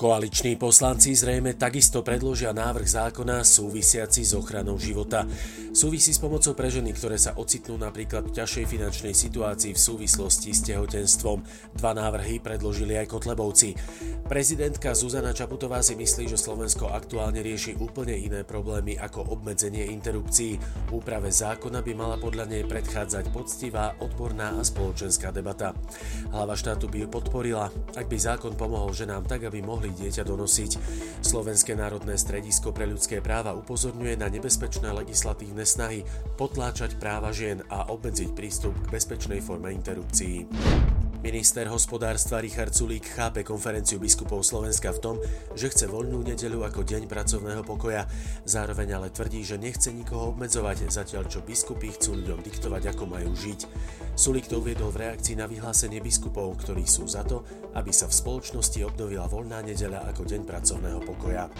Koaliční poslanci zrejme takisto predložia návrh zákona súvisiaci s ochranou života. Súvisí s pomocou pre ženy, ktoré sa ocitnú napríklad v ťažšej finančnej situácii v súvislosti s tehotenstvom. Dva návrhy predložili aj Kotlebovci. Prezidentka Zuzana Čaputová si myslí, že Slovensko aktuálne rieši úplne iné problémy ako obmedzenie interrupcií. Úprave zákona by mala podľa nej predchádzať poctivá, odborná a spoločenská debata. Hlava štátu by ju podporila, ak by zákon pomohol ženám tak, aby mohli mohli dieťa donosiť. Slovenské národné stredisko pre ľudské práva upozorňuje na nebezpečné legislatívne snahy potláčať práva žien a obmedziť prístup k bezpečnej forme interrupcií. Minister hospodárstva Richard Sulík chápe konferenciu biskupov Slovenska v tom, že chce voľnú nedeľu ako deň pracovného pokoja. Zároveň ale tvrdí, že nechce nikoho obmedzovať, zatiaľ čo biskupy chcú ľuďom diktovať, ako majú žiť. Sulík to uviedol v reakcii na vyhlásenie biskupov, ktorí sú za to, aby sa v spoločnosti obnovila voľná nedeľa ako deň pracovného pokoja.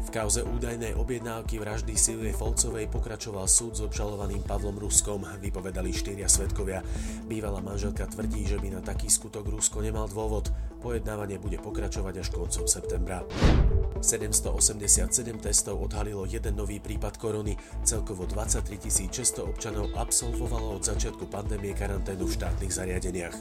V kauze údajnej objednávky vraždy Silvie Folcovej pokračoval súd s obžalovaným Pavlom Ruskom, vypovedali štyria svetkovia. Bývalá manželka tvrdí, že by na taký skutok Rusko nemal dôvod. Pojednávanie bude pokračovať až koncom septembra. 787 testov odhalilo jeden nový prípad korony. Celkovo 23 600 občanov absolvovalo od začiatku pandémie karanténu v štátnych zariadeniach.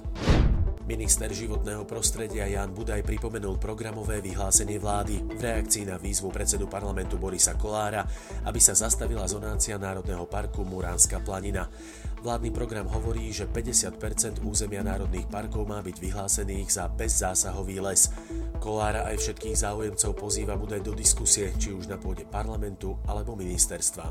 Minister životného prostredia Jan Budaj pripomenul programové vyhlásenie vlády v reakcii na výzvu predsedu parlamentu Borisa Kolára, aby sa zastavila zonácia Národného parku Muránska planina. Vládny program hovorí, že 50% územia národných parkov má byť vyhlásených za bezzásahový les. Kolára aj všetkých záujemcov pozýva Budaj do diskusie, či už na pôde parlamentu alebo ministerstva.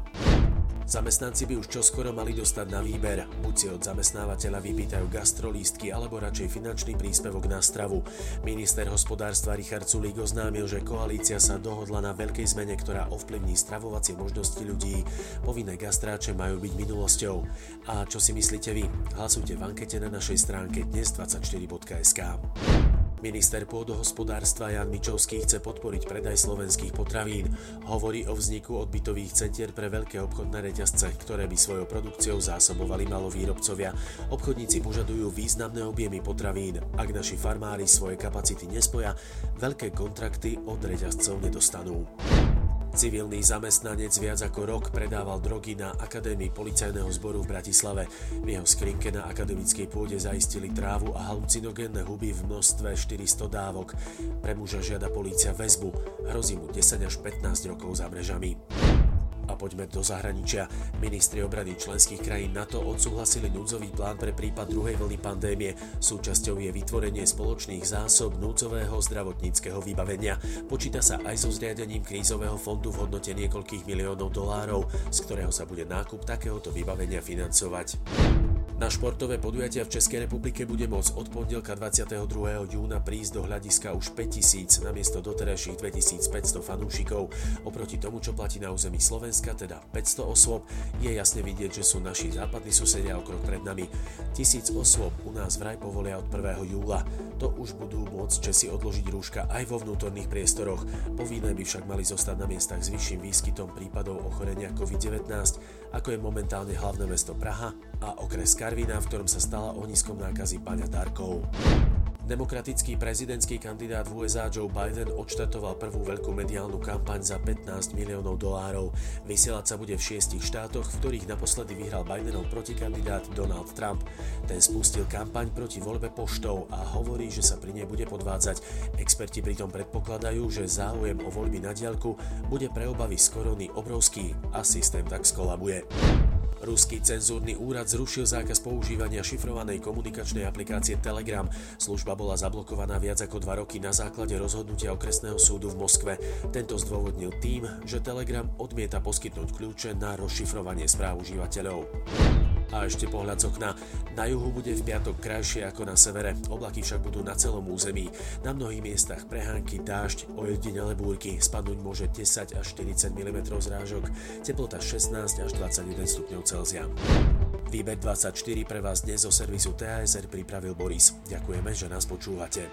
Zamestnanci by už čoskoro mali dostať na výber. Buď si od zamestnávateľa vypýtajú gastrolístky alebo radšej finančný príspevok na stravu. Minister hospodárstva Richard Sulík oznámil, že koalícia sa dohodla na veľkej zmene, ktorá ovplyvní stravovacie možnosti ľudí. Povinné gastráče majú byť minulosťou. A čo si myslíte vy? Hlasujte v ankete na našej stránke dnes24.sk. Minister pôdohospodárstva Jan Mičovský chce podporiť predaj slovenských potravín. Hovorí o vzniku odbytových centier pre veľké obchodné reťazce, ktoré by svojou produkciou zásobovali malovýrobcovia. Obchodníci požadujú významné objemy potravín. Ak naši farmári svoje kapacity nespoja, veľké kontrakty od reťazcov nedostanú. Civilný zamestnanec viac ako rok predával drogy na Akadémii policajného zboru v Bratislave. V jeho skrinke na akademickej pôde zaistili trávu a halucinogénne huby v množstve 400 dávok. Pre muža žiada polícia väzbu. Hrozí mu 10 až 15 rokov za mrežami. Poďme do zahraničia. Ministri obrany členských krajín NATO odsúhlasili núdzový plán pre prípad druhej vlny pandémie. Súčasťou je vytvorenie spoločných zásob núdzového zdravotníckého vybavenia. Počíta sa aj so zriadením krízového fondu v hodnote niekoľkých miliónov dolárov, z ktorého sa bude nákup takéhoto vybavenia financovať. Na športové podujatia v Českej republike bude môcť od pondelka 22. júna prísť do hľadiska už 5000 namiesto doterajších 2500 fanúšikov. Oproti tomu, čo platí na území Slovenska, teda 500 osôb, je jasne vidieť, že sú naši západní susedia o krok pred nami. Tisíc osôb u nás vraj povolia od 1. júla. To už budú môcť Česi odložiť rúška aj vo vnútorných priestoroch. Povinné by však mali zostať na miestach s vyšším výskytom prípadov ochorenia COVID-19, ako je momentálne hlavné mesto Praha a okres Karvina, v ktorom sa stala ohniskom nákazy paňatárkov. Demokratický prezidentský kandidát v USA Joe Biden odštartoval prvú veľkú mediálnu kampaň za 15 miliónov dolárov. Vysielať sa bude v šiestich štátoch, v ktorých naposledy vyhral Bidenov protikandidát Donald Trump. Ten spustil kampaň proti voľbe poštou a hovorí, že sa pri nej bude podvádzať. Experti pritom predpokladajú, že záujem o voľby na diaľku bude pre obavy z korony obrovský a systém tak skolabuje. Ruský cenzúrny úrad zrušil zákaz používania šifrovanej komunikačnej aplikácie Telegram. Služba bola zablokovaná viac ako dva roky na základe rozhodnutia okresného súdu v Moskve. Tento zdôvodnil tým, že Telegram odmieta poskytnúť kľúče na rozšifrovanie správ užívateľov. A ešte pohľad z okna. Na juhu bude v piatok krajšie ako na severe, oblaky však budú na celom území. Na mnohých miestach prehánky, dážď, ojedinele búrky, spadnúť môže 10 až 40 mm zrážok, teplota 16 až 21 stupňov Celzia. Výber 24 pre vás dnes zo servisu TASR pripravil Boris. Ďakujeme, že nás počúvate.